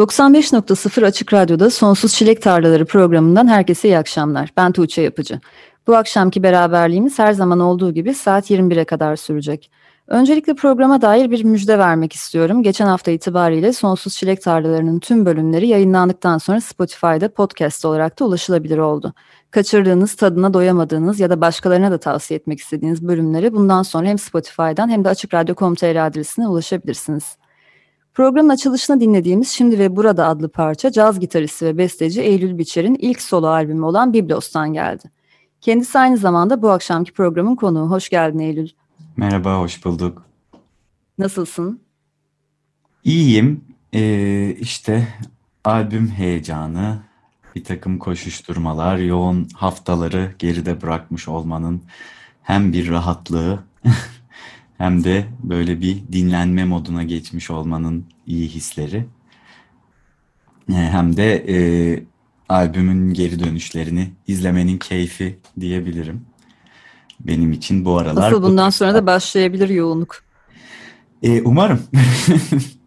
95.0 Açık Radyo'da Sonsuz Çilek Tarlaları programından herkese iyi akşamlar. Ben Tuğçe Yapıcı. Bu akşamki beraberliğimiz her zaman olduğu gibi saat 21'e kadar sürecek. Öncelikle programa dair bir müjde vermek istiyorum. Geçen hafta itibariyle Sonsuz Çilek Tarlaları'nın tüm bölümleri yayınlandıktan sonra Spotify'da podcast olarak da ulaşılabilir oldu. Kaçırdığınız, tadına doyamadığınız ya da başkalarına da tavsiye etmek istediğiniz bölümleri bundan sonra hem Spotify'dan hem de açıkradyo.com.tr adresine ulaşabilirsiniz. Programın açılışına dinlediğimiz Şimdi ve Burada adlı parça caz gitaristi ve besteci Eylül Biçer'in ilk solo albümü olan Biblos'tan geldi. Kendisi aynı zamanda bu akşamki programın konuğu. Hoş geldin Eylül. Merhaba, hoş bulduk. Nasılsın? İyiyim. Ee, işte albüm heyecanı, bir takım koşuşturmalar, yoğun haftaları geride bırakmış olmanın hem bir rahatlığı hem de böyle bir dinlenme moduna geçmiş olmanın iyi hisleri. E, hem de e, albümün geri dönüşlerini izlemenin keyfi diyebilirim. Benim için bu aralar... Asıl bundan sonra da başlayabilir yoğunluk. E, umarım.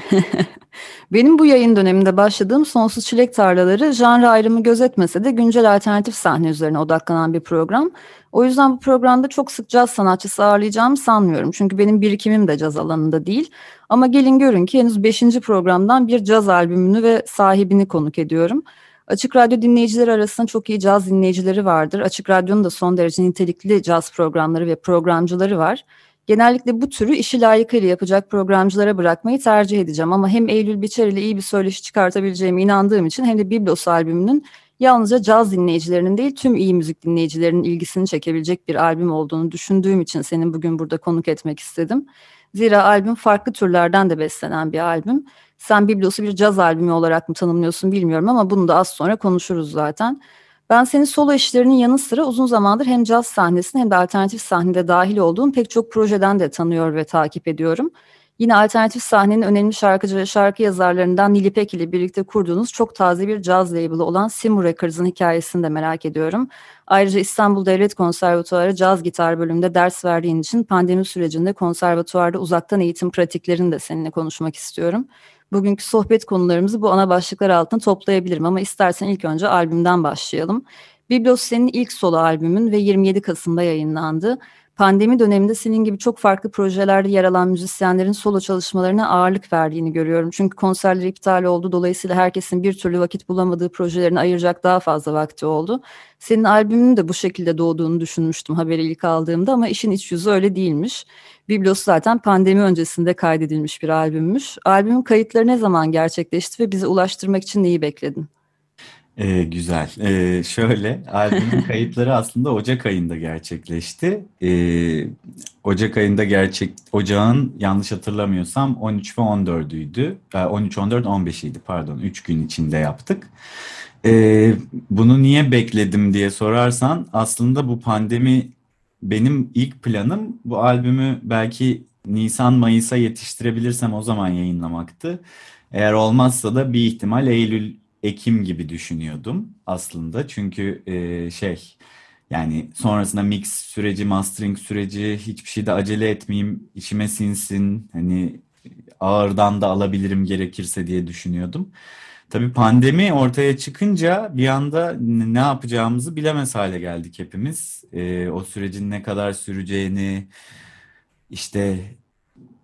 Benim bu yayın döneminde başladığım Sonsuz Çilek Tarlaları janra ayrımı gözetmese de güncel alternatif sahne üzerine odaklanan bir program. O yüzden bu programda çok sık caz sanatçısı ağırlayacağımı sanmıyorum. Çünkü benim birikimim de caz alanında değil. Ama gelin görün ki henüz 5. programdan bir caz albümünü ve sahibini konuk ediyorum. Açık Radyo dinleyicileri arasında çok iyi caz dinleyicileri vardır. Açık Radyo'nun da son derece nitelikli caz programları ve programcıları var. Genellikle bu türü işi layıkıyla yapacak programcılara bırakmayı tercih edeceğim. Ama hem Eylül Biçer ile iyi bir söyleşi çıkartabileceğime inandığım için hem de Biblos albümünün yalnızca caz dinleyicilerinin değil tüm iyi müzik dinleyicilerinin ilgisini çekebilecek bir albüm olduğunu düşündüğüm için senin bugün burada konuk etmek istedim. Zira albüm farklı türlerden de beslenen bir albüm. Sen Biblos'u bir caz albümü olarak mı tanımlıyorsun bilmiyorum ama bunu da az sonra konuşuruz zaten. Ben senin solo işlerinin yanı sıra uzun zamandır hem caz sahnesinde hem de alternatif sahnede dahil olduğum pek çok projeden de tanıyor ve takip ediyorum. Yine alternatif sahnenin önemli şarkıcı ve şarkı yazarlarından Nilipek ile birlikte kurduğunuz çok taze bir caz label'ı olan Simu Records'ın hikayesini de merak ediyorum. Ayrıca İstanbul Devlet Konservatuarı caz gitar bölümünde ders verdiğin için pandemi sürecinde konservatuarda uzaktan eğitim pratiklerini de seninle konuşmak istiyorum. Bugünkü sohbet konularımızı bu ana başlıklar altında toplayabilirim ama istersen ilk önce albümden başlayalım. Biblos senin ilk solo albümün ve 27 Kasım'da yayınlandı. Pandemi döneminde senin gibi çok farklı projelerde yer alan müzisyenlerin solo çalışmalarına ağırlık verdiğini görüyorum. Çünkü konserler iptal oldu. Dolayısıyla herkesin bir türlü vakit bulamadığı projelerini ayıracak daha fazla vakti oldu. Senin albümünün de bu şekilde doğduğunu düşünmüştüm haberi ilk aldığımda ama işin iç yüzü öyle değilmiş. Biblos zaten pandemi öncesinde kaydedilmiş bir albümmüş. Albümün kayıtları ne zaman gerçekleşti ve bize ulaştırmak için neyi bekledin? Ee, güzel. Ee, şöyle, albümün kayıtları aslında Ocak ayında gerçekleşti. Ee, Ocak ayında gerçek, Ocağın yanlış hatırlamıyorsam 13 ve 14'üydü. Ee, 13, 14, 15'iydi pardon. 3 gün içinde yaptık. Ee, bunu niye bekledim diye sorarsan aslında bu pandemi benim ilk planım bu albümü belki Nisan-Mayıs'a yetiştirebilirsem o zaman yayınlamaktı. Eğer olmazsa da bir ihtimal Eylül Ekim gibi düşünüyordum aslında. Çünkü e, şey yani sonrasında mix süreci, mastering süreci hiçbir şeyde acele etmeyeyim, içime sinsin. Hani ağırdan da alabilirim gerekirse diye düşünüyordum. Tabii pandemi ortaya çıkınca bir anda ne yapacağımızı bilemez hale geldik hepimiz. E, o sürecin ne kadar süreceğini, işte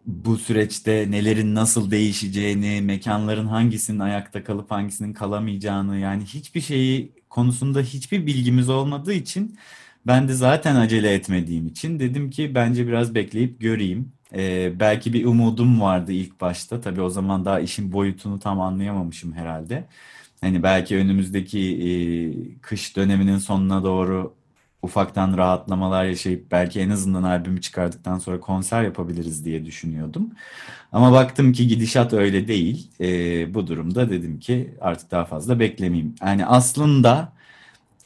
bu süreçte nelerin nasıl değişeceğini, mekanların hangisinin ayakta kalıp hangisinin kalamayacağını yani hiçbir şeyi konusunda hiçbir bilgimiz olmadığı için ben de zaten acele etmediğim için dedim ki bence biraz bekleyip göreyim. Ee, belki bir umudum vardı ilk başta. Tabii o zaman daha işin boyutunu tam anlayamamışım herhalde. Hani belki önümüzdeki e, kış döneminin sonuna doğru ufaktan rahatlamalar yaşayıp belki en azından albümü çıkardıktan sonra konser yapabiliriz diye düşünüyordum. Ama baktım ki gidişat öyle değil. E, bu durumda dedim ki artık daha fazla beklemeyeyim. Yani aslında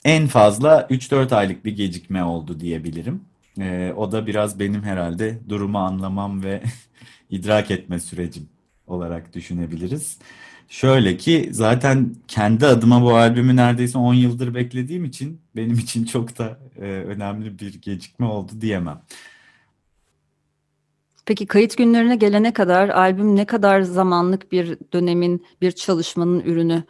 en fazla 3-4 aylık bir gecikme oldu diyebilirim. E, o da biraz benim herhalde durumu anlamam ve idrak etme sürecim olarak düşünebiliriz. Şöyle ki zaten kendi adıma bu albümü neredeyse 10 yıldır beklediğim için benim için çok da e, önemli bir gecikme oldu diyemem. Peki kayıt günlerine gelene kadar albüm ne kadar zamanlık bir dönemin, bir çalışmanın ürünü?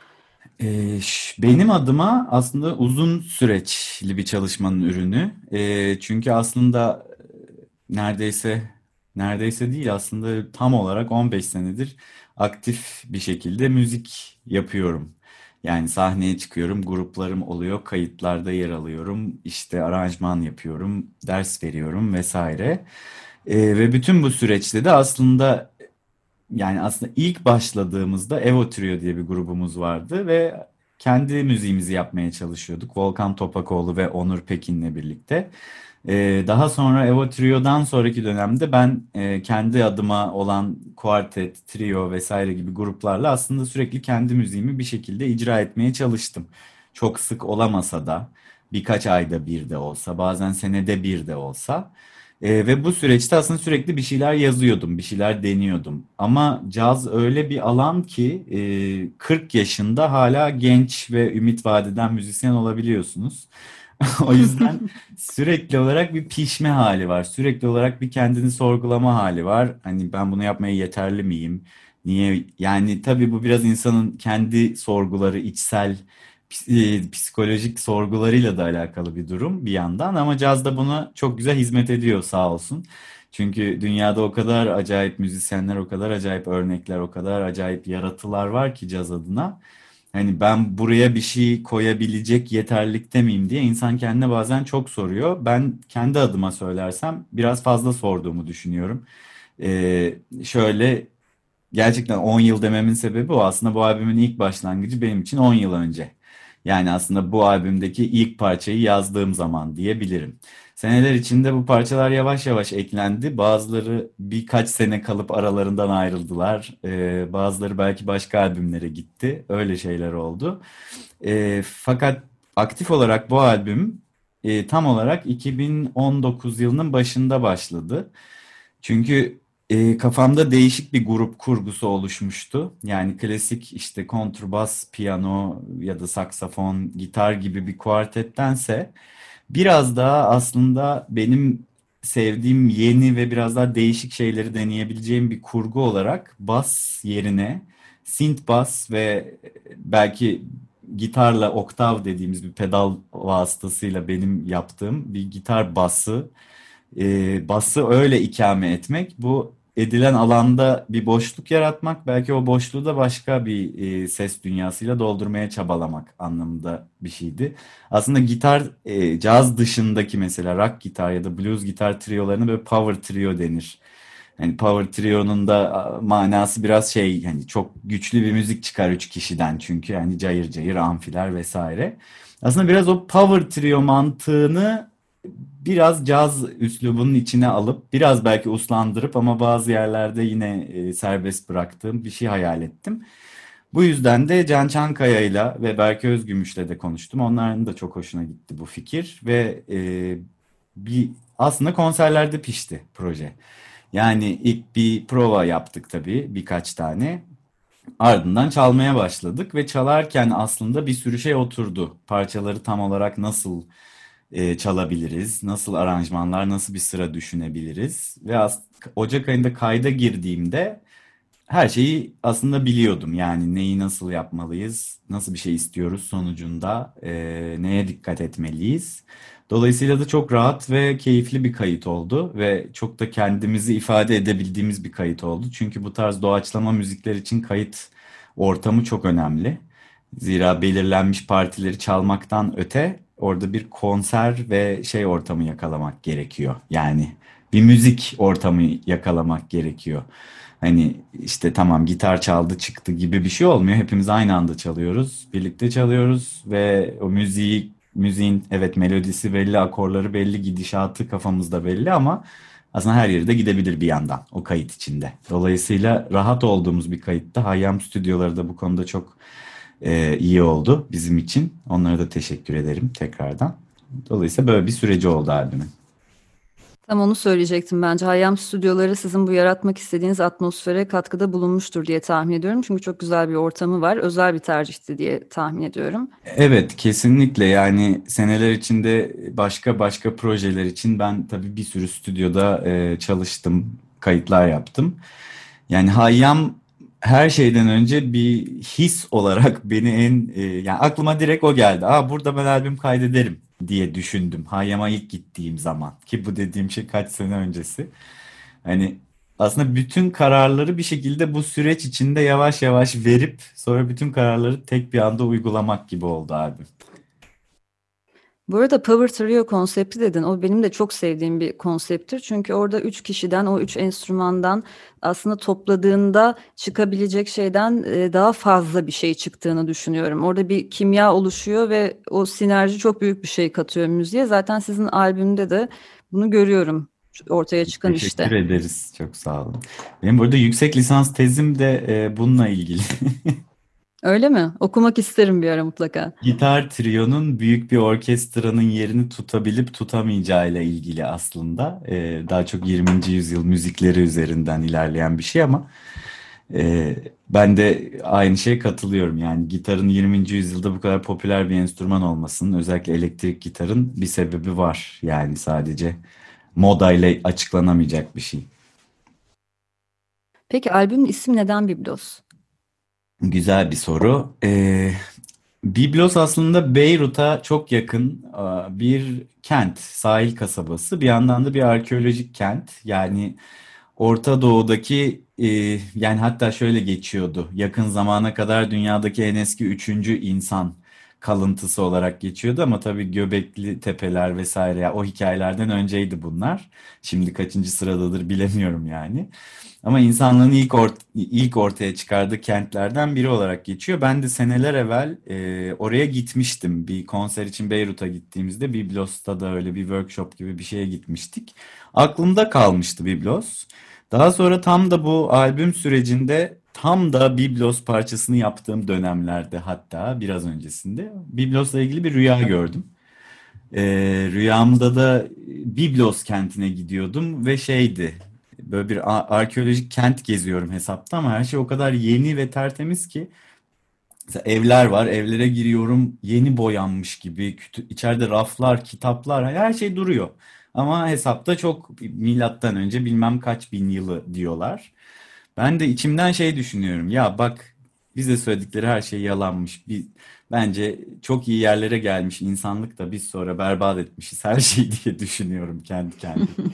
Ee, benim adıma aslında uzun süreçli bir çalışmanın ürünü. Ee, çünkü aslında e, neredeyse neredeyse değil aslında tam olarak 15 senedir aktif bir şekilde müzik yapıyorum. Yani sahneye çıkıyorum, gruplarım oluyor, kayıtlarda yer alıyorum, işte aranjman yapıyorum, ders veriyorum vesaire. Ee, ve bütün bu süreçte de aslında yani aslında ilk başladığımızda Evo Trio diye bir grubumuz vardı ve kendi müziğimizi yapmaya çalışıyorduk. Volkan Topakoğlu ve Onur Pekin'le birlikte. Ee, daha sonra Evo Trio'dan sonraki dönemde ben e, kendi adıma olan kuartet, trio vesaire gibi gruplarla aslında sürekli kendi müziğimi bir şekilde icra etmeye çalıştım. Çok sık olamasa da birkaç ayda bir de olsa, bazen senede bir de olsa. E, ve bu süreçte aslında sürekli bir şeyler yazıyordum, bir şeyler deniyordum. Ama caz öyle bir alan ki e, 40 yaşında hala genç ve ümit vadeden müzisyen olabiliyorsunuz. O yüzden sürekli olarak bir pişme hali var. Sürekli olarak bir kendini sorgulama hali var. Hani ben bunu yapmaya yeterli miyim? Niye? Yani tabii bu biraz insanın kendi sorguları, içsel psikolojik sorgularıyla da alakalı bir durum bir yandan ama caz da buna çok güzel hizmet ediyor sağ olsun. Çünkü dünyada o kadar acayip müzisyenler, o kadar acayip örnekler, o kadar acayip yaratılar var ki caz adına. Hani ben buraya bir şey koyabilecek yeterlikte miyim diye insan kendine bazen çok soruyor. Ben kendi adıma söylersem biraz fazla sorduğumu düşünüyorum. Ee, şöyle gerçekten 10 yıl dememin sebebi o. Aslında bu albümün ilk başlangıcı benim için 10 yıl önce. Yani aslında bu albümdeki ilk parçayı yazdığım zaman diyebilirim. Seneler içinde bu parçalar yavaş yavaş eklendi. Bazıları birkaç sene kalıp aralarından ayrıldılar. Ee, bazıları belki başka albümlere gitti. Öyle şeyler oldu. Ee, fakat aktif olarak bu albüm e, tam olarak 2019 yılının başında başladı. Çünkü e, kafamda değişik bir grup kurgusu oluşmuştu. Yani klasik işte kontrbas, piyano ya da saksafon, gitar gibi bir kuartettense biraz daha aslında benim sevdiğim yeni ve biraz daha değişik şeyleri deneyebileceğim bir kurgu olarak bas yerine synth bas ve belki gitarla oktav dediğimiz bir pedal vasıtasıyla benim yaptığım bir gitar bası e, bası öyle ikame etmek bu edilen alanda bir boşluk yaratmak, belki o boşluğu da başka bir e, ses dünyasıyla doldurmaya çabalamak anlamında bir şeydi. Aslında gitar, e, caz dışındaki mesela rock gitar ya da blues gitar triolarına böyle power trio denir. Yani power trio'nun da manası biraz şey yani çok güçlü bir müzik çıkar üç kişiden çünkü yani cayır cayır amfiler vesaire. Aslında biraz o power trio mantığını biraz caz üslubunun içine alıp biraz belki uslandırıp ama bazı yerlerde yine e, serbest bıraktığım bir şey hayal ettim. Bu yüzden de Can Çankaya ve Berke Özgümüş'le de konuştum. Onların da çok hoşuna gitti bu fikir ve e, bir aslında konserlerde pişti proje. Yani ilk bir prova yaptık tabii birkaç tane. Ardından çalmaya başladık ve çalarken aslında bir sürü şey oturdu. Parçaları tam olarak nasıl e, çalabiliriz? Nasıl aranjmanlar, nasıl bir sıra düşünebiliriz? Ve Ocak ayında kayda girdiğimde her şeyi aslında biliyordum. Yani neyi nasıl yapmalıyız, nasıl bir şey istiyoruz sonucunda, e, neye dikkat etmeliyiz. Dolayısıyla da çok rahat ve keyifli bir kayıt oldu ve çok da kendimizi ifade edebildiğimiz bir kayıt oldu. Çünkü bu tarz doğaçlama müzikler için kayıt ortamı çok önemli. Zira belirlenmiş partileri çalmaktan öte orada bir konser ve şey ortamı yakalamak gerekiyor. Yani bir müzik ortamı yakalamak gerekiyor. Hani işte tamam gitar çaldı çıktı gibi bir şey olmuyor. Hepimiz aynı anda çalıyoruz, birlikte çalıyoruz ve o müziği müziğin evet melodisi belli, akorları belli, gidişatı kafamızda belli ama aslında her yere de gidebilir bir yandan o kayıt içinde. Dolayısıyla rahat olduğumuz bir kayıtta Hayyam stüdyoları da bu konuda çok e, iyi oldu bizim için. Onlara da teşekkür ederim tekrardan. Dolayısıyla böyle bir süreci oldu albümün. Tam onu söyleyecektim bence. Hayyam stüdyoları sizin bu yaratmak istediğiniz atmosfere katkıda bulunmuştur diye tahmin ediyorum. Çünkü çok güzel bir ortamı var. Özel bir tercihti diye tahmin ediyorum. Evet, kesinlikle. Yani seneler içinde başka başka projeler için ben tabii bir sürü stüdyoda e, çalıştım, kayıtlar yaptım. Yani Hayyam her şeyden önce bir his olarak beni en e, yani aklıma direkt o geldi. Aa burada ben albüm kaydederim diye düşündüm. Hayyam'a ilk gittiğim zaman ki bu dediğim şey kaç sene öncesi. Hani aslında bütün kararları bir şekilde bu süreç içinde yavaş yavaş verip sonra bütün kararları tek bir anda uygulamak gibi oldu albüm. Bu arada Power Trio konsepti dedin. O benim de çok sevdiğim bir konsepttir. Çünkü orada üç kişiden, o üç enstrümandan aslında topladığında çıkabilecek şeyden e, daha fazla bir şey çıktığını düşünüyorum. Orada bir kimya oluşuyor ve o sinerji çok büyük bir şey katıyor müziğe. Zaten sizin albümde de bunu görüyorum ortaya çıkan Teşekkür işte. ederiz. Çok sağ olun. Benim burada yüksek lisans tezim de e, bununla ilgili. Öyle mi? Okumak isterim bir ara mutlaka. Gitar triyonun büyük bir orkestranın yerini tutabilip tutamayacağıyla ilgili aslında. Ee, daha çok 20. yüzyıl müzikleri üzerinden ilerleyen bir şey ama e, ben de aynı şeye katılıyorum. Yani gitarın 20. yüzyılda bu kadar popüler bir enstrüman olmasının özellikle elektrik gitarın bir sebebi var. Yani sadece modayla açıklanamayacak bir şey. Peki albümün ismi neden Biblos? Güzel bir soru. Ee, Biblos aslında Beyrut'a çok yakın bir kent, sahil kasabası. Bir yandan da bir arkeolojik kent. Yani Orta Doğu'daki e, yani hatta şöyle geçiyordu. Yakın zamana kadar dünyadaki en eski üçüncü insan kalıntısı olarak geçiyordu ama tabii Göbekli Tepeler vesaire ya o hikayelerden önceydi bunlar. Şimdi kaçıncı sıradadır bilemiyorum yani. Ama insanlığın ilk ort ilk ortaya çıkardığı kentlerden biri olarak geçiyor. Ben de seneler evvel e, oraya gitmiştim. Bir konser için Beyrut'a gittiğimizde Biblos'ta da öyle bir workshop gibi bir şeye gitmiştik. Aklımda kalmıştı Biblos. Daha sonra tam da bu albüm sürecinde tam da Biblos parçasını yaptığım dönemlerde hatta biraz öncesinde Biblos'la ilgili bir rüya gördüm. Ee, rüyamda da Biblos kentine gidiyordum ve şeydi böyle bir arkeolojik kent geziyorum hesapta ama her şey o kadar yeni ve tertemiz ki mesela evler var evlere giriyorum yeni boyanmış gibi içeride raflar kitaplar her şey duruyor ama hesapta çok milattan önce bilmem kaç bin yılı diyorlar. Ben de içimden şey düşünüyorum ya bak bize söyledikleri her şey yalanmış. Bir, bence çok iyi yerlere gelmiş insanlık da biz sonra berbat etmişiz her şeyi diye düşünüyorum kendi kendime.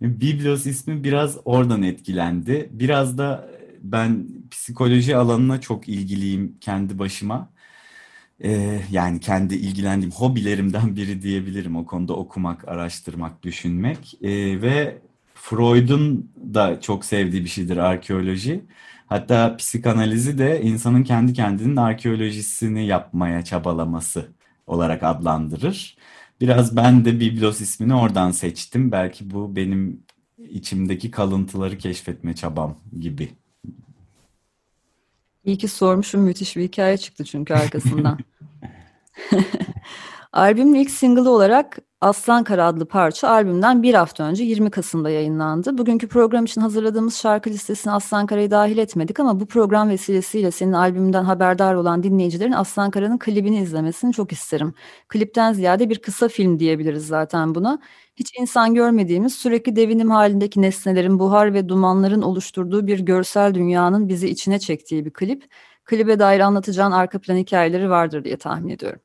Biblos ismi biraz oradan etkilendi. Biraz da ben psikoloji alanına çok ilgiliyim kendi başıma. Ee, yani kendi ilgilendiğim hobilerimden biri diyebilirim o konuda okumak, araştırmak, düşünmek. Ee, ve Freud'un da çok sevdiği bir şeydir arkeoloji. Hatta psikanalizi de insanın kendi kendinin arkeolojisini yapmaya çabalaması olarak adlandırır. Biraz ben de Biblos ismini oradan seçtim. Belki bu benim içimdeki kalıntıları keşfetme çabam gibi. İyi ki sormuşum müthiş bir hikaye çıktı çünkü arkasından. Albümün ilk single'ı olarak Aslan Kara adlı parça albümden bir hafta önce 20 Kasım'da yayınlandı. Bugünkü program için hazırladığımız şarkı listesine Aslan Kara'yı dahil etmedik ama bu program vesilesiyle senin albümünden haberdar olan dinleyicilerin Aslan Kara'nın klibini izlemesini çok isterim. Klipten ziyade bir kısa film diyebiliriz zaten buna. Hiç insan görmediğimiz sürekli devinim halindeki nesnelerin, buhar ve dumanların oluşturduğu bir görsel dünyanın bizi içine çektiği bir klip. Klibe dair anlatacağın arka plan hikayeleri vardır diye tahmin ediyorum.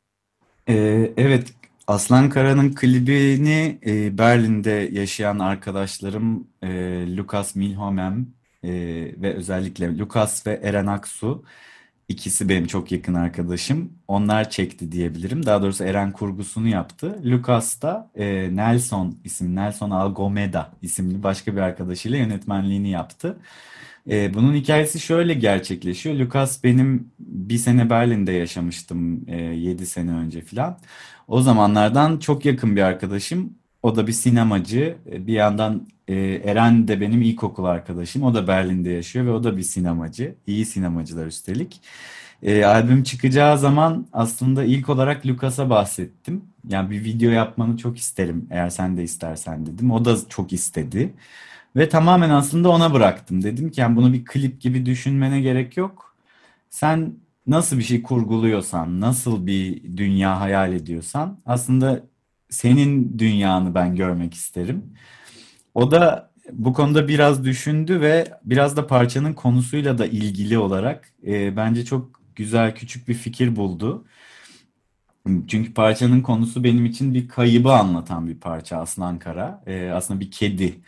Evet, Aslan Kara'nın klibini Berlin'de yaşayan arkadaşlarım e, Lukas Milhomem ve özellikle Lukas ve Eren Aksu ikisi benim çok yakın arkadaşım. Onlar çekti diyebilirim. Daha doğrusu Eren kurgusunu yaptı. Lucas da Nelson isim, Nelson Algomeda isimli başka bir arkadaşıyla yönetmenliğini yaptı. E, bunun hikayesi şöyle gerçekleşiyor. Lucas benim bir sene Berlin'de yaşamıştım e, 7 sene önce filan. O zamanlardan çok yakın bir arkadaşım. O da bir sinemacı. E, bir yandan e, Eren de benim ilkokul arkadaşım. O da Berlin'de yaşıyor ve o da bir sinemacı. İyi sinemacılar üstelik. E, albüm çıkacağı zaman aslında ilk olarak Lucas'a bahsettim. Yani bir video yapmanı çok isterim eğer sen de istersen dedim. O da çok istedi. Ve tamamen aslında ona bıraktım. Dedim ki yani bunu bir klip gibi düşünmene gerek yok. Sen nasıl bir şey kurguluyorsan, nasıl bir dünya hayal ediyorsan aslında senin dünyanı ben görmek isterim. O da bu konuda biraz düşündü ve biraz da parçanın konusuyla da ilgili olarak e, bence çok güzel küçük bir fikir buldu. Çünkü parçanın konusu benim için bir kaybı anlatan bir parça Aslan Kara. E, aslında bir kedi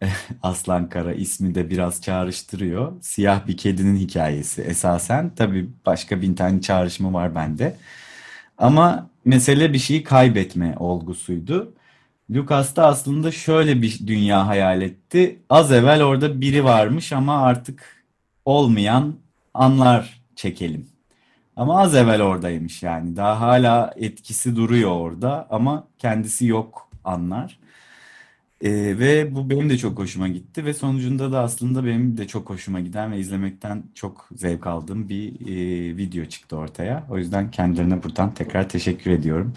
Aslan Kara ismi de biraz çağrıştırıyor. Siyah bir kedinin hikayesi esasen. Tabii başka bin tane çağrışımı var bende. Ama mesele bir şeyi kaybetme olgusuydu. Lucas da aslında şöyle bir dünya hayal etti. Az evvel orada biri varmış ama artık olmayan anlar çekelim. Ama az evvel oradaymış yani. Daha hala etkisi duruyor orada ama kendisi yok anlar. Ee, ve bu benim de çok hoşuma gitti ve sonucunda da aslında benim de çok hoşuma giden ve izlemekten çok zevk aldığım bir e, video çıktı ortaya. O yüzden kendilerine buradan tekrar teşekkür ediyorum.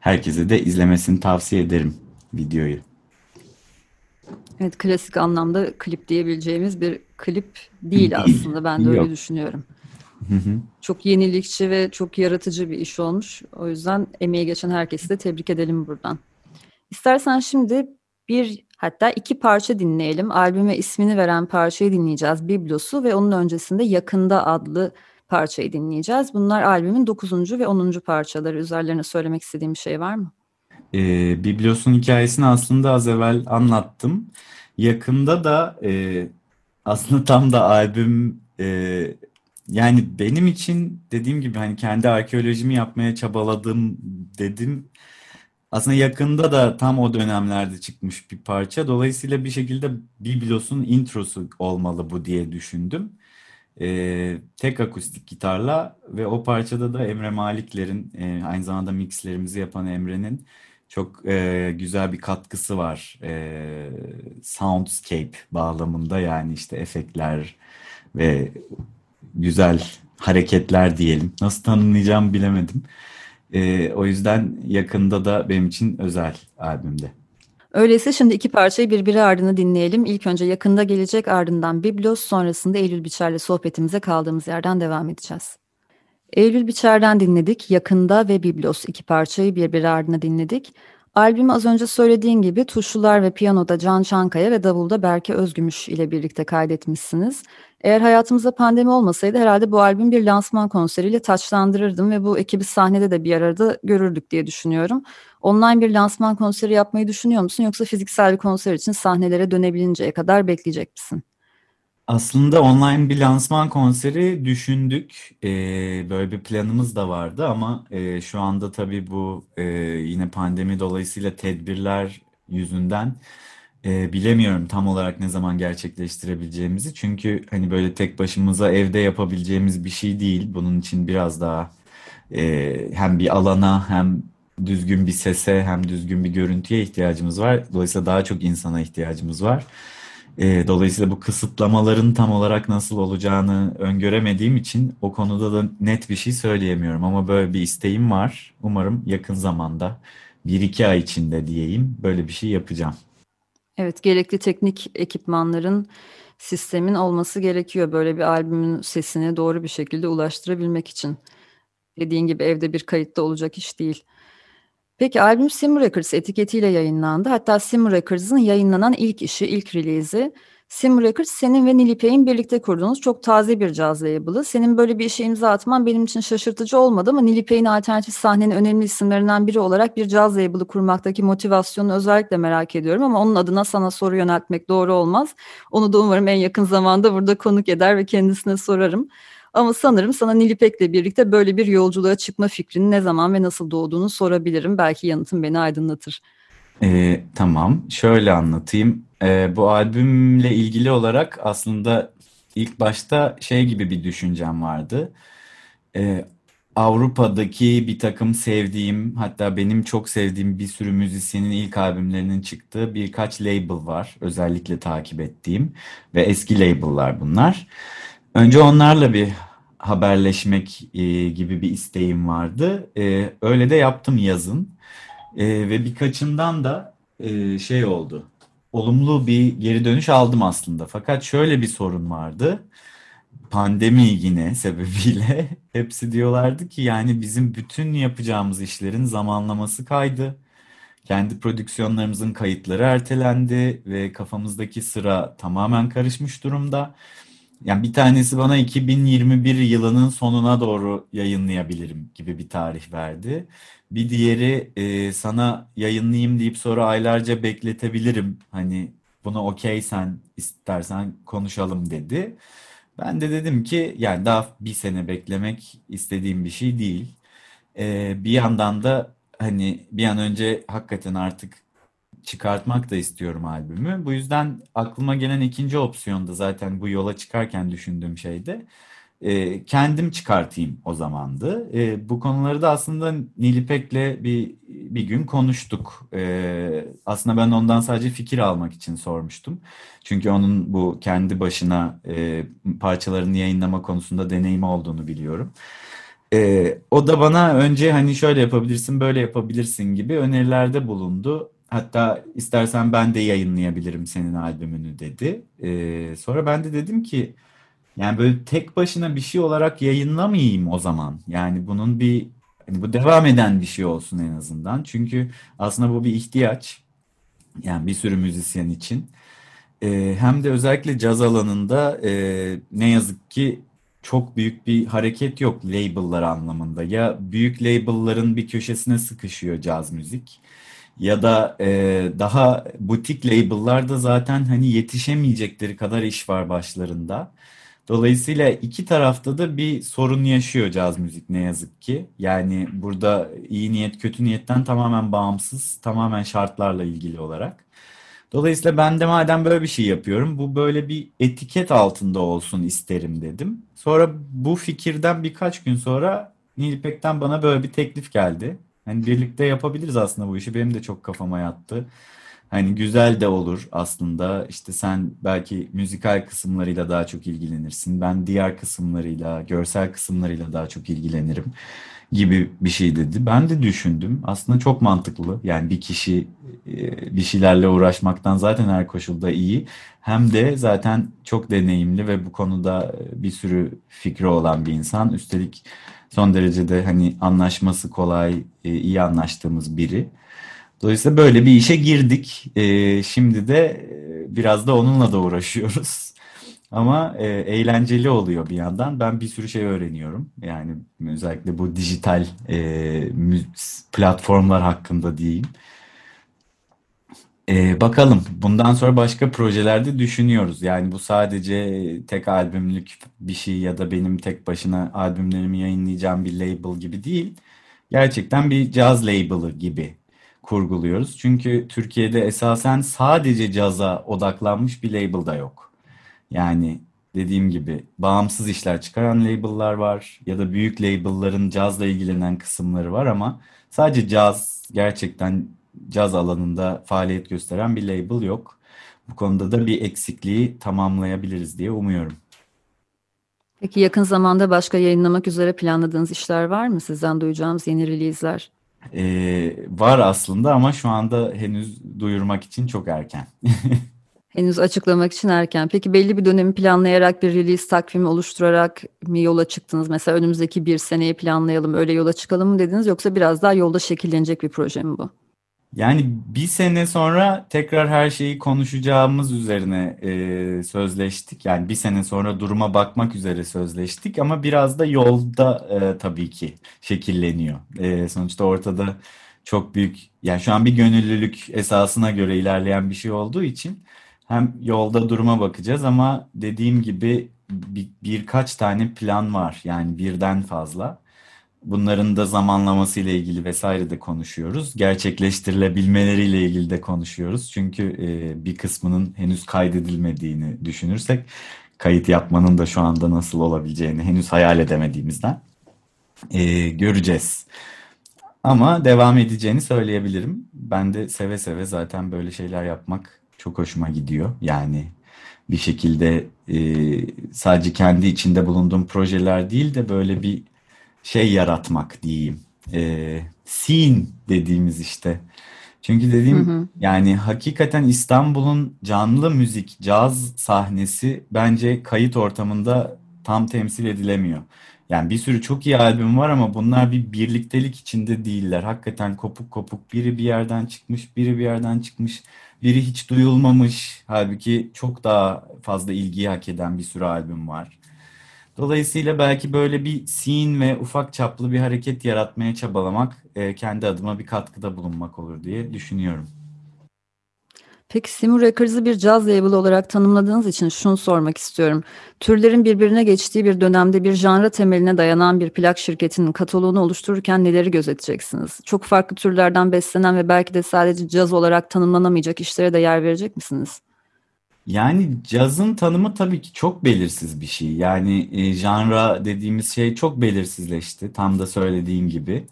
Herkese de izlemesini tavsiye ederim videoyu. Evet, klasik anlamda klip diyebileceğimiz bir klip değil aslında. Ben de öyle Yok. düşünüyorum. Hı hı. Çok yenilikçi ve çok yaratıcı bir iş olmuş. O yüzden emeği geçen herkesi de tebrik edelim buradan. İstersen şimdi bir hatta iki parça dinleyelim. Albüme ismini veren parçayı dinleyeceğiz. Biblos'u ve onun öncesinde Yakında adlı parçayı dinleyeceğiz. Bunlar albümün 9. ve 10. parçaları. Üzerlerine söylemek istediğim bir şey var mı? Ee, Biblios'un hikayesini aslında az evvel anlattım. Yakında da e, aslında tam da albüm e, yani benim için dediğim gibi hani kendi arkeolojimi yapmaya çabaladım dedim. Aslında yakında da tam o dönemlerde çıkmış bir parça. Dolayısıyla bir şekilde Biblios'un introsu olmalı bu diye düşündüm. Ee, tek akustik gitarla ve o parçada da Emre Malikler'in e, aynı zamanda mixlerimizi yapan Emre'nin çok e, güzel bir katkısı var. E, soundscape bağlamında yani işte efektler ve güzel hareketler diyelim. Nasıl tanımlayacağımı bilemedim. E, o yüzden yakında da benim için özel albümde. Öyleyse şimdi iki parçayı birbiri ardına dinleyelim. İlk önce yakında gelecek ardından Biblos sonrasında Eylül Biçer'le sohbetimize kaldığımız yerden devam edeceğiz. Eylül Biçer'den dinledik. Yakında ve Biblos iki parçayı birbiri ardına dinledik. Albümü az önce söylediğin gibi tuşlular ve piyanoda Can Çankaya ve davulda Berke Özgümüş ile birlikte kaydetmişsiniz. Eğer hayatımızda pandemi olmasaydı herhalde bu albüm bir lansman konseriyle taçlandırırdım ve bu ekibi sahnede de bir arada görürdük diye düşünüyorum. Online bir lansman konseri yapmayı düşünüyor musun yoksa fiziksel bir konser için sahnelere dönebilinceye kadar bekleyecek misin? Aslında online bir lansman konseri düşündük. Ee, böyle bir planımız da vardı ama e, şu anda tabii bu e, yine pandemi dolayısıyla tedbirler yüzünden e, bilemiyorum tam olarak ne zaman gerçekleştirebileceğimizi. Çünkü hani böyle tek başımıza evde yapabileceğimiz bir şey değil. Bunun için biraz daha e, hem bir alana hem düzgün bir sese hem düzgün bir görüntüye ihtiyacımız var. Dolayısıyla daha çok insana ihtiyacımız var. E, dolayısıyla bu kısıtlamaların tam olarak nasıl olacağını öngöremediğim için o konuda da net bir şey söyleyemiyorum. Ama böyle bir isteğim var. Umarım yakın zamanda bir iki ay içinde diyeyim böyle bir şey yapacağım. Evet, gerekli teknik ekipmanların, sistemin olması gerekiyor böyle bir albümün sesini doğru bir şekilde ulaştırabilmek için. Dediğin gibi evde bir kayıtta olacak iş değil. Peki albüm Sim Records etiketiyle yayınlandı. Hatta Sim Records'ın yayınlanan ilk işi, ilk release'i. Sim Records senin ve Nilipek'in birlikte kurduğunuz çok taze bir caz label'ı. Senin böyle bir işe imza atman benim için şaşırtıcı olmadı ama Nilipek'in alternatif sahnenin önemli isimlerinden biri olarak bir caz label'ı kurmaktaki motivasyonu özellikle merak ediyorum ama onun adına sana soru yöneltmek doğru olmaz. Onu da umarım en yakın zamanda burada konuk eder ve kendisine sorarım. Ama sanırım sana Nilipek'le birlikte böyle bir yolculuğa çıkma fikrinin ne zaman ve nasıl doğduğunu sorabilirim. Belki yanıtın beni aydınlatır. Ee, tamam, şöyle anlatayım. Ee, bu albümle ilgili olarak aslında ilk başta şey gibi bir düşüncem vardı. Ee, Avrupa'daki bir takım sevdiğim, hatta benim çok sevdiğim bir sürü müzisyenin ilk albümlerinin çıktığı birkaç label var. Özellikle takip ettiğim ve eski label'lar bunlar. Önce onlarla bir haberleşmek e, gibi bir isteğim vardı. E, öyle de yaptım yazın. E, ve birkaçından da e, şey oldu. Olumlu bir geri dönüş aldım aslında. Fakat şöyle bir sorun vardı. Pandemi yine sebebiyle hepsi diyorlardı ki yani bizim bütün yapacağımız işlerin zamanlaması kaydı. Kendi prodüksiyonlarımızın kayıtları ertelendi ve kafamızdaki sıra tamamen karışmış durumda. Yani bir tanesi bana 2021 yılının sonuna doğru yayınlayabilirim gibi bir tarih verdi. Bir diğeri e, sana yayınlayayım deyip sonra aylarca bekletebilirim. Hani buna okeysen istersen konuşalım dedi. Ben de dedim ki yani daha bir sene beklemek istediğim bir şey değil. E, bir yandan da hani bir an önce hakikaten artık çıkartmak da istiyorum albümü. Bu yüzden aklıma gelen ikinci opsiyon da zaten bu yola çıkarken düşündüğüm şeydi. E, kendim çıkartayım o zamandı. E, bu konuları da aslında Nilipek'le bir bir gün konuştuk. E, aslında ben ondan sadece fikir almak için sormuştum. Çünkü onun bu kendi başına e, parçalarını yayınlama konusunda deneyimi olduğunu biliyorum. E, o da bana önce hani şöyle yapabilirsin, böyle yapabilirsin gibi önerilerde bulundu. Hatta istersen ben de yayınlayabilirim senin albümünü dedi. Ee, sonra ben de dedim ki yani böyle tek başına bir şey olarak yayınlamayayım o zaman. Yani bunun bir hani bu devam eden bir şey olsun en azından. Çünkü aslında bu bir ihtiyaç. Yani bir sürü müzisyen için. Ee, hem de özellikle caz alanında e, ne yazık ki çok büyük bir hareket yok label'lar anlamında. Ya büyük label'ların bir köşesine sıkışıyor caz müzik ya da e, daha butik label'larda zaten hani yetişemeyecekleri kadar iş var başlarında. Dolayısıyla iki tarafta da bir sorun yaşıyor caz müzik ne yazık ki. Yani burada iyi niyet kötü niyetten tamamen bağımsız, tamamen şartlarla ilgili olarak. Dolayısıyla ben de madem böyle bir şey yapıyorum, bu böyle bir etiket altında olsun isterim dedim. Sonra bu fikirden birkaç gün sonra Nilipek'ten bana böyle bir teklif geldi. Hani birlikte yapabiliriz aslında bu işi. Benim de çok kafama yattı. Hani güzel de olur aslında. İşte sen belki müzikal kısımlarıyla daha çok ilgilenirsin. Ben diğer kısımlarıyla, görsel kısımlarıyla daha çok ilgilenirim gibi bir şey dedi. Ben de düşündüm. Aslında çok mantıklı. Yani bir kişi e, bir şeylerle uğraşmaktan zaten her koşulda iyi. Hem de zaten çok deneyimli ve bu konuda bir sürü fikri olan bir insan. Üstelik son derece de hani anlaşması kolay, e, iyi anlaştığımız biri. Dolayısıyla böyle bir işe girdik. E, şimdi de e, biraz da onunla da uğraşıyoruz. Ama e, eğlenceli oluyor bir yandan. Ben bir sürü şey öğreniyorum. Yani özellikle bu dijital e, platformlar hakkında diyeyim. E, bakalım bundan sonra başka projelerde düşünüyoruz. Yani bu sadece tek albümlük bir şey ya da benim tek başına albümlerimi yayınlayacağım bir label gibi değil. Gerçekten bir caz label'ı gibi kurguluyoruz. Çünkü Türkiye'de esasen sadece caza odaklanmış bir label da yok. Yani dediğim gibi bağımsız işler çıkaran label'lar var ya da büyük label'ların cazla ilgilenen kısımları var ama sadece caz gerçekten caz alanında faaliyet gösteren bir label yok. Bu konuda da bir eksikliği tamamlayabiliriz diye umuyorum. Peki yakın zamanda başka yayınlamak üzere planladığınız işler var mı? Sizden duyacağımız yeni release'ler. Ee, var aslında ama şu anda henüz duyurmak için çok erken. Henüz açıklamak için erken. Peki belli bir dönemi planlayarak bir release takvimi oluşturarak mı yola çıktınız? Mesela önümüzdeki bir seneyi planlayalım, öyle yola çıkalım mı dediniz? Yoksa biraz daha yolda şekillenecek bir proje mi bu? Yani bir sene sonra tekrar her şeyi konuşacağımız üzerine e, sözleştik. Yani bir sene sonra duruma bakmak üzere sözleştik ama biraz da yolda e, tabii ki şekilleniyor. E, sonuçta ortada çok büyük, yani şu an bir gönüllülük esasına göre ilerleyen bir şey olduğu için hem yolda duruma bakacağız ama dediğim gibi bir, birkaç tane plan var. Yani birden fazla. Bunların da zamanlaması ile ilgili vesaire de konuşuyoruz. Gerçekleştirilebilmeleriyle ilgili de konuşuyoruz. Çünkü e, bir kısmının henüz kaydedilmediğini düşünürsek kayıt yapmanın da şu anda nasıl olabileceğini henüz hayal edemediğimizden e, göreceğiz. Ama devam edeceğini söyleyebilirim. Ben de seve seve zaten böyle şeyler yapmak çok hoşuma gidiyor. Yani bir şekilde e, sadece kendi içinde bulunduğum projeler değil de böyle bir şey yaratmak diyeyim. E, scene dediğimiz işte. Çünkü dediğim hı hı. yani hakikaten İstanbul'un canlı müzik, caz sahnesi bence kayıt ortamında tam temsil edilemiyor. Yani bir sürü çok iyi albüm var ama bunlar bir birliktelik içinde değiller. Hakikaten kopuk kopuk biri bir yerden çıkmış, biri bir yerden çıkmış, biri hiç duyulmamış. Halbuki çok daha fazla ilgiyi hak eden bir sürü albüm var. Dolayısıyla belki böyle bir scene ve ufak çaplı bir hareket yaratmaya çabalamak e, kendi adıma bir katkıda bulunmak olur diye düşünüyorum. Peki Simur Records'ı bir caz label olarak tanımladığınız için şunu sormak istiyorum. Türlerin birbirine geçtiği bir dönemde bir janra temeline dayanan bir plak şirketinin kataloğunu oluştururken neleri gözeteceksiniz? Çok farklı türlerden beslenen ve belki de sadece caz olarak tanımlanamayacak işlere de yer verecek misiniz? Yani cazın tanımı tabii ki çok belirsiz bir şey. Yani e, janra dediğimiz şey çok belirsizleşti. Tam da söylediğim gibi.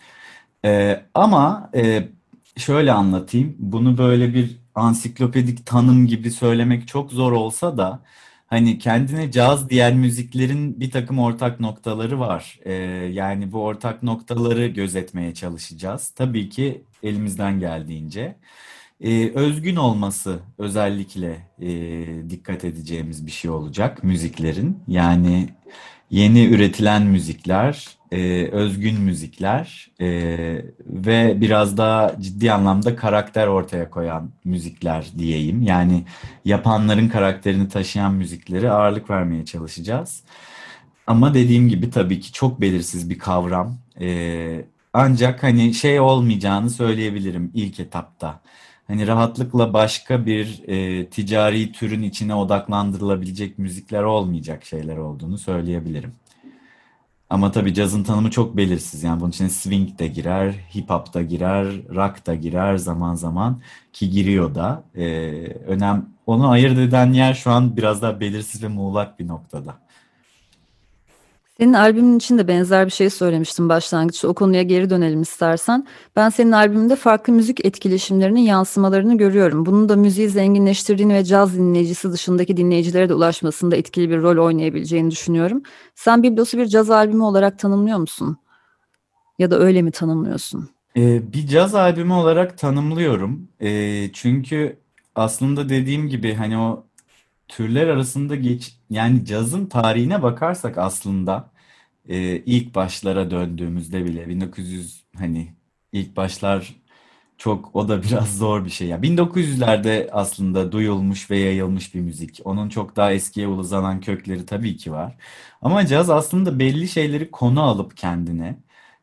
E, ama e, şöyle anlatayım. Bunu böyle bir ansiklopedik tanım gibi söylemek çok zor olsa da hani kendine caz diğer müziklerin bir takım ortak noktaları var. Ee, yani bu ortak noktaları gözetmeye çalışacağız. Tabii ki elimizden geldiğince. Ee, özgün olması özellikle e, dikkat edeceğimiz bir şey olacak müziklerin. Yani yeni üretilen müzikler, e, özgün müzikler e, ve biraz daha ciddi anlamda karakter ortaya koyan müzikler diyeyim. Yani yapanların karakterini taşıyan müzikleri ağırlık vermeye çalışacağız. Ama dediğim gibi tabii ki çok belirsiz bir kavram. E, ancak hani şey olmayacağını söyleyebilirim ilk etapta hani rahatlıkla başka bir e, ticari türün içine odaklandırılabilecek müzikler olmayacak şeyler olduğunu söyleyebilirim. Ama tabii cazın tanımı çok belirsiz. Yani bunun içine swing de girer, hip hop da girer, rock da girer zaman zaman ki giriyor da. Ee, önem onu ayırt eden yer şu an biraz daha belirsiz ve muğlak bir noktada. Senin albümün için de benzer bir şey söylemiştim başlangıçta. O konuya geri dönelim istersen. Ben senin albümünde farklı müzik etkileşimlerinin yansımalarını görüyorum. Bunun da müziği zenginleştirdiğini ve caz dinleyicisi dışındaki dinleyicilere de ulaşmasında etkili bir rol oynayabileceğini düşünüyorum. Sen Biblos'u bir caz albümü olarak tanımlıyor musun? Ya da öyle mi tanımlıyorsun? Ee, bir caz albümü olarak tanımlıyorum. Ee, çünkü aslında dediğim gibi hani o türler arasında geç yani cazın tarihine bakarsak aslında e, ilk başlara döndüğümüzde bile 1900 hani ilk başlar çok o da biraz zor bir şey. Yani 1900'lerde aslında duyulmuş ve yayılmış bir müzik. Onun çok daha eskiye uzanan kökleri tabii ki var. Ama caz aslında belli şeyleri konu alıp kendine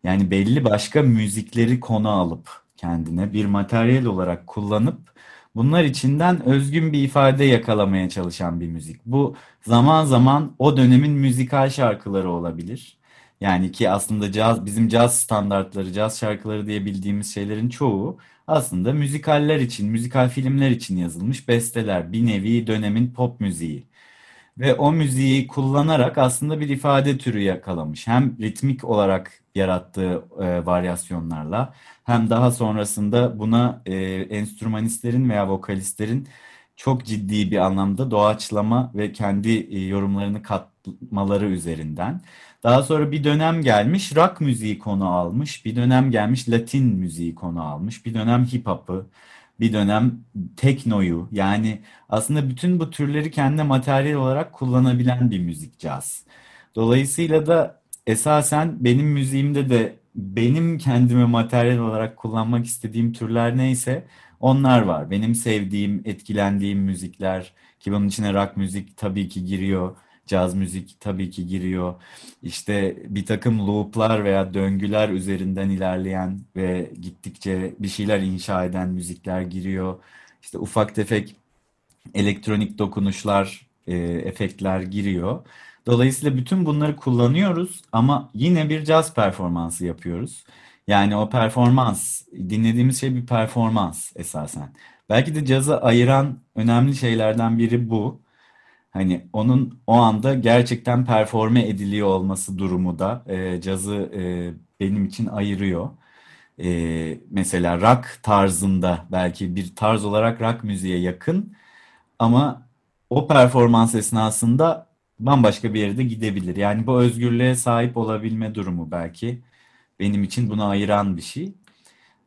yani belli başka müzikleri konu alıp kendine bir materyal olarak kullanıp Bunlar içinden özgün bir ifade yakalamaya çalışan bir müzik. Bu zaman zaman o dönemin müzikal şarkıları olabilir. Yani ki aslında caz, bizim caz standartları, caz şarkıları diye bildiğimiz şeylerin çoğu aslında müzikaller için, müzikal filmler için yazılmış besteler. Bir nevi dönemin pop müziği. Ve o müziği kullanarak aslında bir ifade türü yakalamış. Hem ritmik olarak yarattığı e, varyasyonlarla hem daha sonrasında buna e, enstrümanistlerin veya vokalistlerin çok ciddi bir anlamda doğaçlama ve kendi e, yorumlarını katmaları üzerinden. Daha sonra bir dönem gelmiş rock müziği konu almış, bir dönem gelmiş Latin müziği konu almış, bir dönem hip hop'ı, bir dönem teknoyu yani aslında bütün bu türleri kendi materyal olarak kullanabilen bir müzik caz. Dolayısıyla da esasen benim müziğimde de benim kendime materyal olarak kullanmak istediğim türler neyse onlar var. Benim sevdiğim, etkilendiğim müzikler ki bunun içine rock müzik tabii ki giriyor. Caz müzik tabii ki giriyor. İşte bir takım looplar veya döngüler üzerinden ilerleyen ve gittikçe bir şeyler inşa eden müzikler giriyor. İşte ufak tefek elektronik dokunuşlar, e, efektler giriyor. Dolayısıyla bütün bunları kullanıyoruz ama yine bir caz performansı yapıyoruz. Yani o performans, dinlediğimiz şey bir performans esasen. Belki de cazı ayıran önemli şeylerden biri bu. Hani onun o anda gerçekten performe ediliyor olması durumu da e, cazı e, benim için ayırıyor. E, mesela rock tarzında belki bir tarz olarak rock müziğe yakın ama o performans esnasında bambaşka bir yere de gidebilir. Yani bu özgürlüğe sahip olabilme durumu belki benim için bunu ayıran bir şey.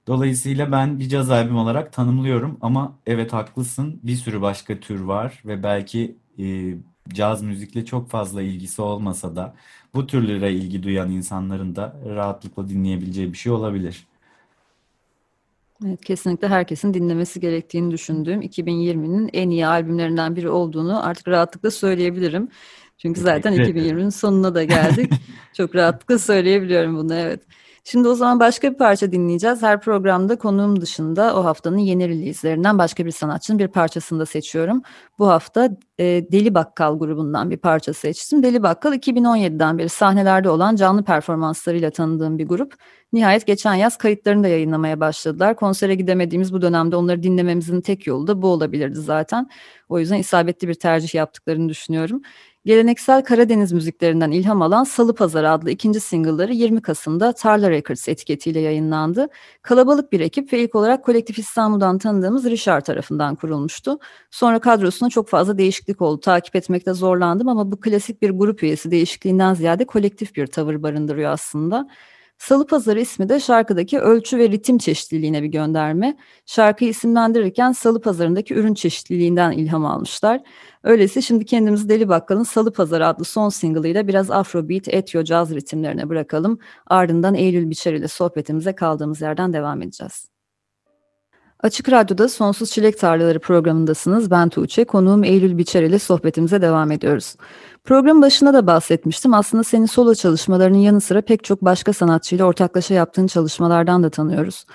Dolayısıyla ben bir caz albüm olarak tanımlıyorum ama evet haklısın bir sürü başka tür var ve belki e, caz müzikle çok fazla ilgisi olmasa da bu türlere ilgi duyan insanların da rahatlıkla dinleyebileceği bir şey olabilir. Evet, kesinlikle herkesin dinlemesi gerektiğini düşündüğüm 2020'nin en iyi albümlerinden biri olduğunu artık rahatlıkla söyleyebilirim. Çünkü zaten 2020'nin sonuna da geldik. Çok rahatlıkla söyleyebiliyorum bunu evet. Şimdi o zaman başka bir parça dinleyeceğiz. Her programda konuğum dışında o haftanın yeni release'lerinden başka bir sanatçının bir parçasını da seçiyorum. Bu hafta e, Deli Bakkal grubundan bir parça seçtim. Deli Bakkal 2017'den beri sahnelerde olan canlı performanslarıyla tanıdığım bir grup. Nihayet geçen yaz kayıtlarını da yayınlamaya başladılar. Konsere gidemediğimiz bu dönemde onları dinlememizin tek yolu da bu olabilirdi zaten. O yüzden isabetli bir tercih yaptıklarını düşünüyorum. Geleneksel Karadeniz müziklerinden ilham alan Salı Pazarı adlı ikinci single'ları 20 Kasım'da Tarla Records etiketiyle yayınlandı. Kalabalık bir ekip ve ilk olarak Kolektif İstanbul'dan tanıdığımız Richard tarafından kurulmuştu. Sonra kadrosuna çok fazla değişiklik oldu. Takip etmekte zorlandım ama bu klasik bir grup üyesi değişikliğinden ziyade kolektif bir tavır barındırıyor aslında. Salı Pazarı ismi de şarkıdaki ölçü ve ritim çeşitliliğine bir gönderme. Şarkıyı isimlendirirken Salı Pazarı'ndaki ürün çeşitliliğinden ilham almışlar. Öyleyse şimdi kendimizi Deli Bakkal'ın Salı Pazarı adlı son single'ıyla biraz Afrobeat, etyo, caz ritimlerine bırakalım. Ardından Eylül Biçer ile sohbetimize kaldığımız yerden devam edeceğiz. Açık Radyo'da Sonsuz Çilek Tarlaları programındasınız. Ben Tuğçe, konuğum Eylül Biçer ile sohbetimize devam ediyoruz. Program başında da bahsetmiştim. Aslında senin solo çalışmalarının yanı sıra pek çok başka sanatçıyla ortaklaşa yaptığın çalışmalardan da tanıyoruz.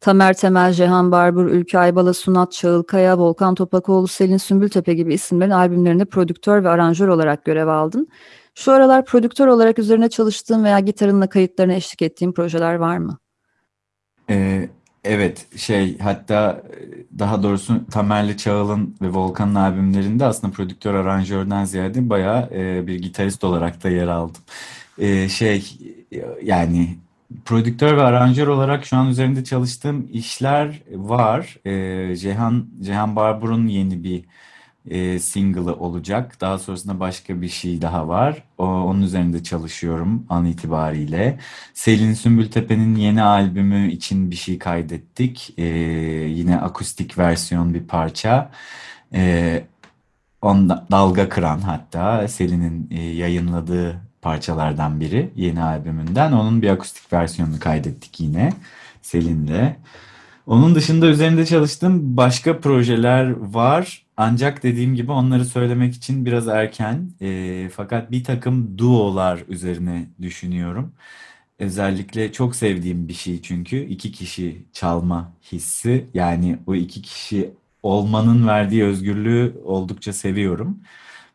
Tamer Temel, Cehan Barbur, Ülke Aybala, Sunat Çağılkaya, Volkan Topakoğlu, Selin Sümbültepe gibi isimlerin albümlerinde prodüktör ve aranjör olarak görev aldın. Şu aralar prodüktör olarak üzerine çalıştığın veya gitarınla kayıtlarına eşlik ettiğin projeler var mı? Ee, Evet şey hatta daha doğrusu Tamer'le Çağıl'ın ve Volkan'ın albümlerinde aslında prodüktör aranjörden ziyade bayağı e, bir gitarist olarak da yer aldım. E, şey yani prodüktör ve aranjör olarak şu an üzerinde çalıştığım işler var. E, Cehan Cehan Barbur'un yeni bir e, single'ı olacak. Daha sonrasında başka bir şey daha var. O, onun üzerinde çalışıyorum an itibariyle. Selin Sümbültepe'nin yeni albümü için bir şey kaydettik. E, yine akustik versiyon bir parça. E, onda, Dalga Kıran hatta Selin'in e, yayınladığı parçalardan biri yeni albümünden. Onun bir akustik versiyonunu kaydettik yine Selin'le. Onun dışında üzerinde çalıştığım başka projeler var. Ancak dediğim gibi onları söylemek için biraz erken. E, fakat bir takım duolar üzerine düşünüyorum. Özellikle çok sevdiğim bir şey çünkü iki kişi çalma hissi. Yani o iki kişi olmanın verdiği özgürlüğü oldukça seviyorum.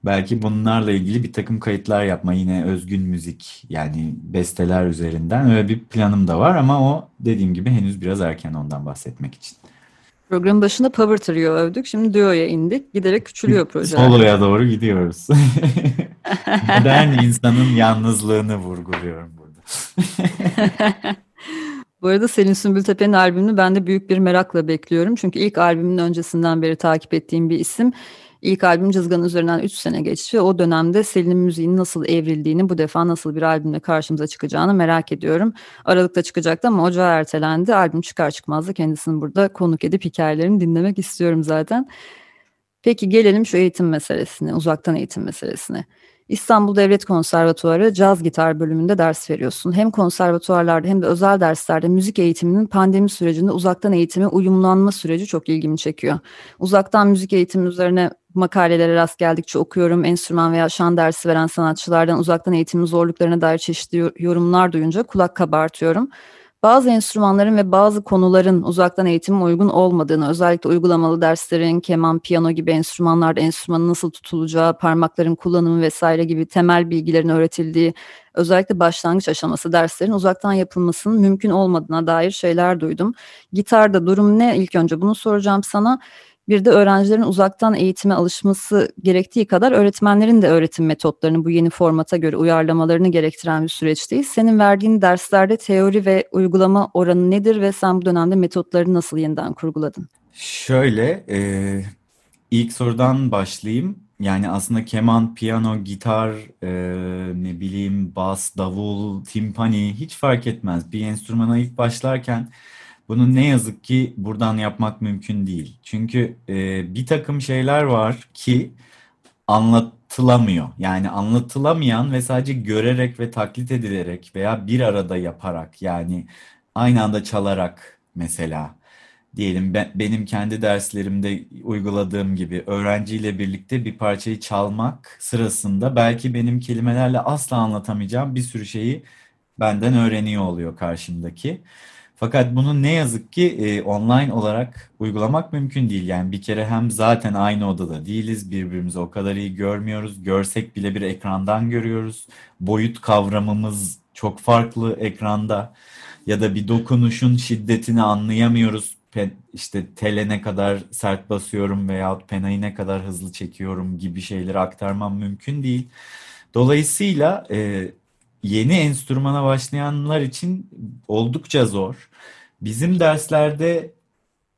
Belki bunlarla ilgili bir takım kayıtlar yapma yine özgün müzik yani besteler üzerinden öyle bir planım da var ama o dediğim gibi henüz biraz erken ondan bahsetmek için. Programın başında Power Trio övdük. Şimdi Duo'ya indik. Giderek küçülüyor proje. Solo'ya doğru gidiyoruz. Modern insanın yalnızlığını vurguluyorum burada. Bu arada Selin Sümbültepe'nin albümünü ben de büyük bir merakla bekliyorum. Çünkü ilk albümün öncesinden beri takip ettiğim bir isim. İlk albüm Cızgan'ın üzerinden 3 sene geçti o dönemde Selin'in müziğinin nasıl evrildiğini, bu defa nasıl bir albümle karşımıza çıkacağını merak ediyorum. Aralıkta çıkacaktı ama ocağa ertelendi. Albüm çıkar çıkmaz da kendisini burada konuk edip hikayelerini dinlemek istiyorum zaten. Peki gelelim şu eğitim meselesine, uzaktan eğitim meselesine. İstanbul Devlet Konservatuarı caz gitar bölümünde ders veriyorsun. Hem konservatuarlarda hem de özel derslerde müzik eğitiminin pandemi sürecinde uzaktan eğitime uyumlanma süreci çok ilgimi çekiyor. Uzaktan müzik eğitimi üzerine makalelere rast geldikçe okuyorum. Enstrüman veya şan dersi veren sanatçılardan uzaktan eğitimin zorluklarına dair çeşitli yorumlar duyunca kulak kabartıyorum. bazı enstrümanların ve bazı konuların uzaktan eğitime uygun olmadığını, özellikle uygulamalı derslerin, keman, piyano gibi enstrümanlarda enstrümanın nasıl tutulacağı, parmakların kullanımı vesaire gibi temel bilgilerin öğretildiği, özellikle başlangıç aşaması derslerin uzaktan yapılmasının mümkün olmadığına dair şeyler duydum. Gitarda durum ne? İlk önce bunu soracağım sana. Bir de öğrencilerin uzaktan eğitime alışması gerektiği kadar öğretmenlerin de öğretim metotlarını bu yeni formata göre uyarlamalarını gerektiren bir süreçteyiz. Senin verdiğin derslerde teori ve uygulama oranı nedir ve sen bu dönemde metotları nasıl yeniden kurguladın? Şöyle, e, ilk sorudan başlayayım. Yani aslında keman, piyano, gitar, e, ne bileyim bas, davul, timpani hiç fark etmez. Bir enstrümana ilk başlarken bunu ne yazık ki buradan yapmak mümkün değil. Çünkü e, bir takım şeyler var ki anlatılamıyor. Yani anlatılamayan ve sadece görerek ve taklit edilerek veya bir arada yaparak yani aynı anda çalarak mesela diyelim ben, benim kendi derslerimde uyguladığım gibi öğrenciyle birlikte bir parçayı çalmak sırasında belki benim kelimelerle asla anlatamayacağım bir sürü şeyi benden öğreniyor oluyor karşımdaki. Fakat bunu ne yazık ki e, online olarak uygulamak mümkün değil. Yani bir kere hem zaten aynı odada değiliz, birbirimizi o kadar iyi görmüyoruz. Görsek bile bir ekrandan görüyoruz. Boyut kavramımız çok farklı ekranda. Ya da bir dokunuşun şiddetini anlayamıyoruz. Pe işte tele ne kadar sert basıyorum veyahut penayı ne kadar hızlı çekiyorum gibi şeyleri aktarmam mümkün değil. Dolayısıyla e, yeni enstrümana başlayanlar için oldukça zor. Bizim derslerde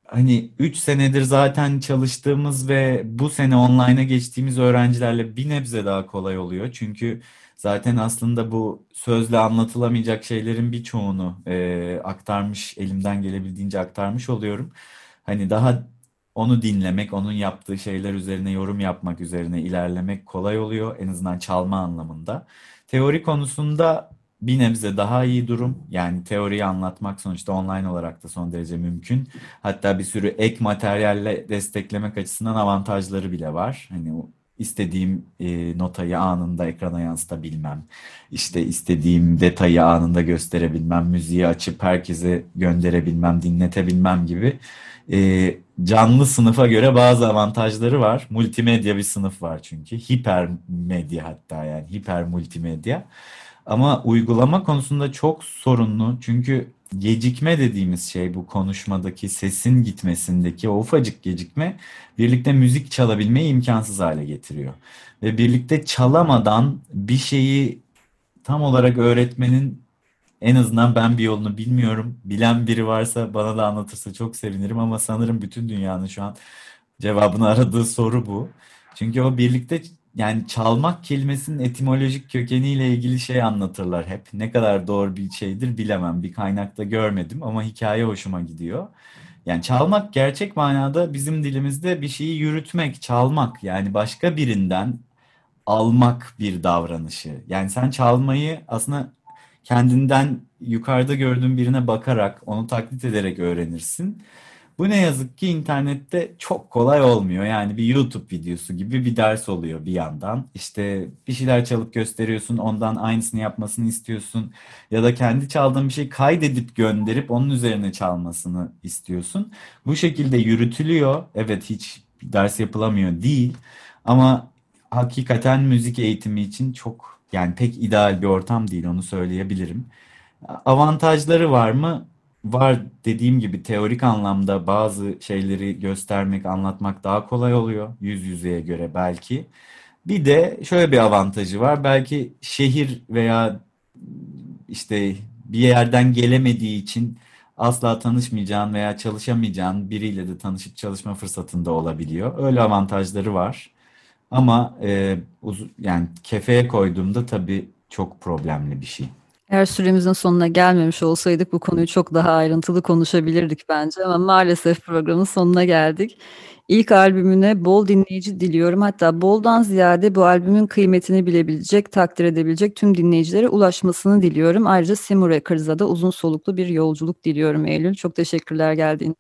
hani 3 senedir zaten çalıştığımız ve bu sene online'a geçtiğimiz öğrencilerle bir nebze daha kolay oluyor. Çünkü zaten aslında bu sözle anlatılamayacak şeylerin birçoğunu e, aktarmış, elimden gelebildiğince aktarmış oluyorum. Hani daha onu dinlemek, onun yaptığı şeyler üzerine yorum yapmak üzerine ilerlemek kolay oluyor. En azından çalma anlamında. Teori konusunda bir nebze daha iyi durum. Yani teoriyi anlatmak sonuçta online olarak da son derece mümkün. Hatta bir sürü ek materyalle desteklemek açısından avantajları bile var. Hani istediğim e, notayı anında ekrana yansıtabilmem, işte istediğim detayı anında gösterebilmem, müziği açıp herkese gönderebilmem, dinletebilmem gibi e, canlı sınıfa göre bazı avantajları var. Multimedya bir sınıf var çünkü. Hiper medya hatta yani hiper multimedya. Ama uygulama konusunda çok sorunlu. Çünkü gecikme dediğimiz şey bu konuşmadaki sesin gitmesindeki o ufacık gecikme birlikte müzik çalabilmeyi imkansız hale getiriyor. Ve birlikte çalamadan bir şeyi tam olarak öğretmenin en azından ben bir yolunu bilmiyorum. Bilen biri varsa bana da anlatırsa çok sevinirim ama sanırım bütün dünyanın şu an cevabını aradığı soru bu. Çünkü o birlikte yani çalmak kelimesinin etimolojik kökeniyle ilgili şey anlatırlar hep. Ne kadar doğru bir şeydir bilemem. Bir kaynakta görmedim ama hikaye hoşuma gidiyor. Yani çalmak gerçek manada bizim dilimizde bir şeyi yürütmek, çalmak. Yani başka birinden almak bir davranışı. Yani sen çalmayı aslında kendinden yukarıda gördüğün birine bakarak, onu taklit ederek öğrenirsin. Bu ne yazık ki internette çok kolay olmuyor. Yani bir YouTube videosu gibi bir ders oluyor bir yandan. İşte bir şeyler çalıp gösteriyorsun, ondan aynısını yapmasını istiyorsun. Ya da kendi çaldığın bir şey kaydedip gönderip onun üzerine çalmasını istiyorsun. Bu şekilde yürütülüyor. Evet hiç ders yapılamıyor değil. Ama hakikaten müzik eğitimi için çok yani pek ideal bir ortam değil onu söyleyebilirim. Avantajları var mı? Var dediğim gibi teorik anlamda bazı şeyleri göstermek, anlatmak daha kolay oluyor yüz yüzeye göre belki. Bir de şöyle bir avantajı var. Belki şehir veya işte bir yerden gelemediği için asla tanışmayacağın veya çalışamayacağın biriyle de tanışıp çalışma fırsatında olabiliyor. Öyle avantajları var. Ama e, yani kefeye koyduğumda tabii çok problemli bir şey. Eğer süremizin sonuna gelmemiş olsaydık bu konuyu çok daha ayrıntılı konuşabilirdik bence ama maalesef programın sonuna geldik. İlk albümüne bol dinleyici diliyorum. Hatta boldan ziyade bu albümün kıymetini bilebilecek, takdir edebilecek tüm dinleyicilere ulaşmasını diliyorum. Ayrıca Simure Kırz'a da uzun soluklu bir yolculuk diliyorum Eylül. Çok teşekkürler geldiğin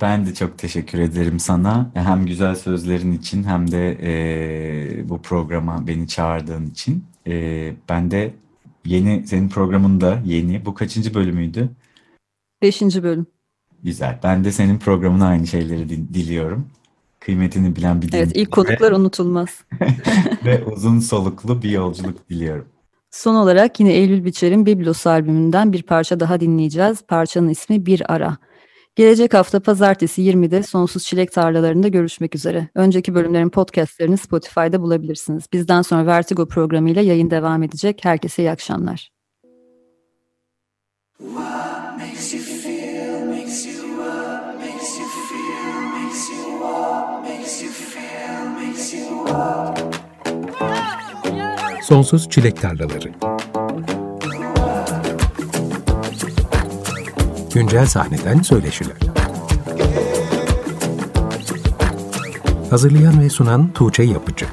ben de çok teşekkür ederim sana. Hem güzel sözlerin için hem de e, bu programa beni çağırdığın için. E, ben de yeni, senin programın da yeni. Bu kaçıncı bölümüydü? Beşinci bölüm. Güzel. Ben de senin programına aynı şeyleri diliyorum. Kıymetini bilen bir Evet, ilk konuklar ve, unutulmaz. ve uzun soluklu bir yolculuk diliyorum. Son olarak yine Eylül Biçer'in Biblos albümünden bir parça daha dinleyeceğiz. Parçanın ismi Bir Ara. Gelecek hafta pazartesi 20'de Sonsuz Çilek Tarlalarında görüşmek üzere. Önceki bölümlerin podcastlerini Spotify'da bulabilirsiniz. Bizden sonra Vertigo programıyla yayın devam edecek. Herkese iyi akşamlar. Sonsuz Çilek Tarlaları Güncel sahneden söyleşiler. Hazırlayan ve sunan Tuğçe Yapıcı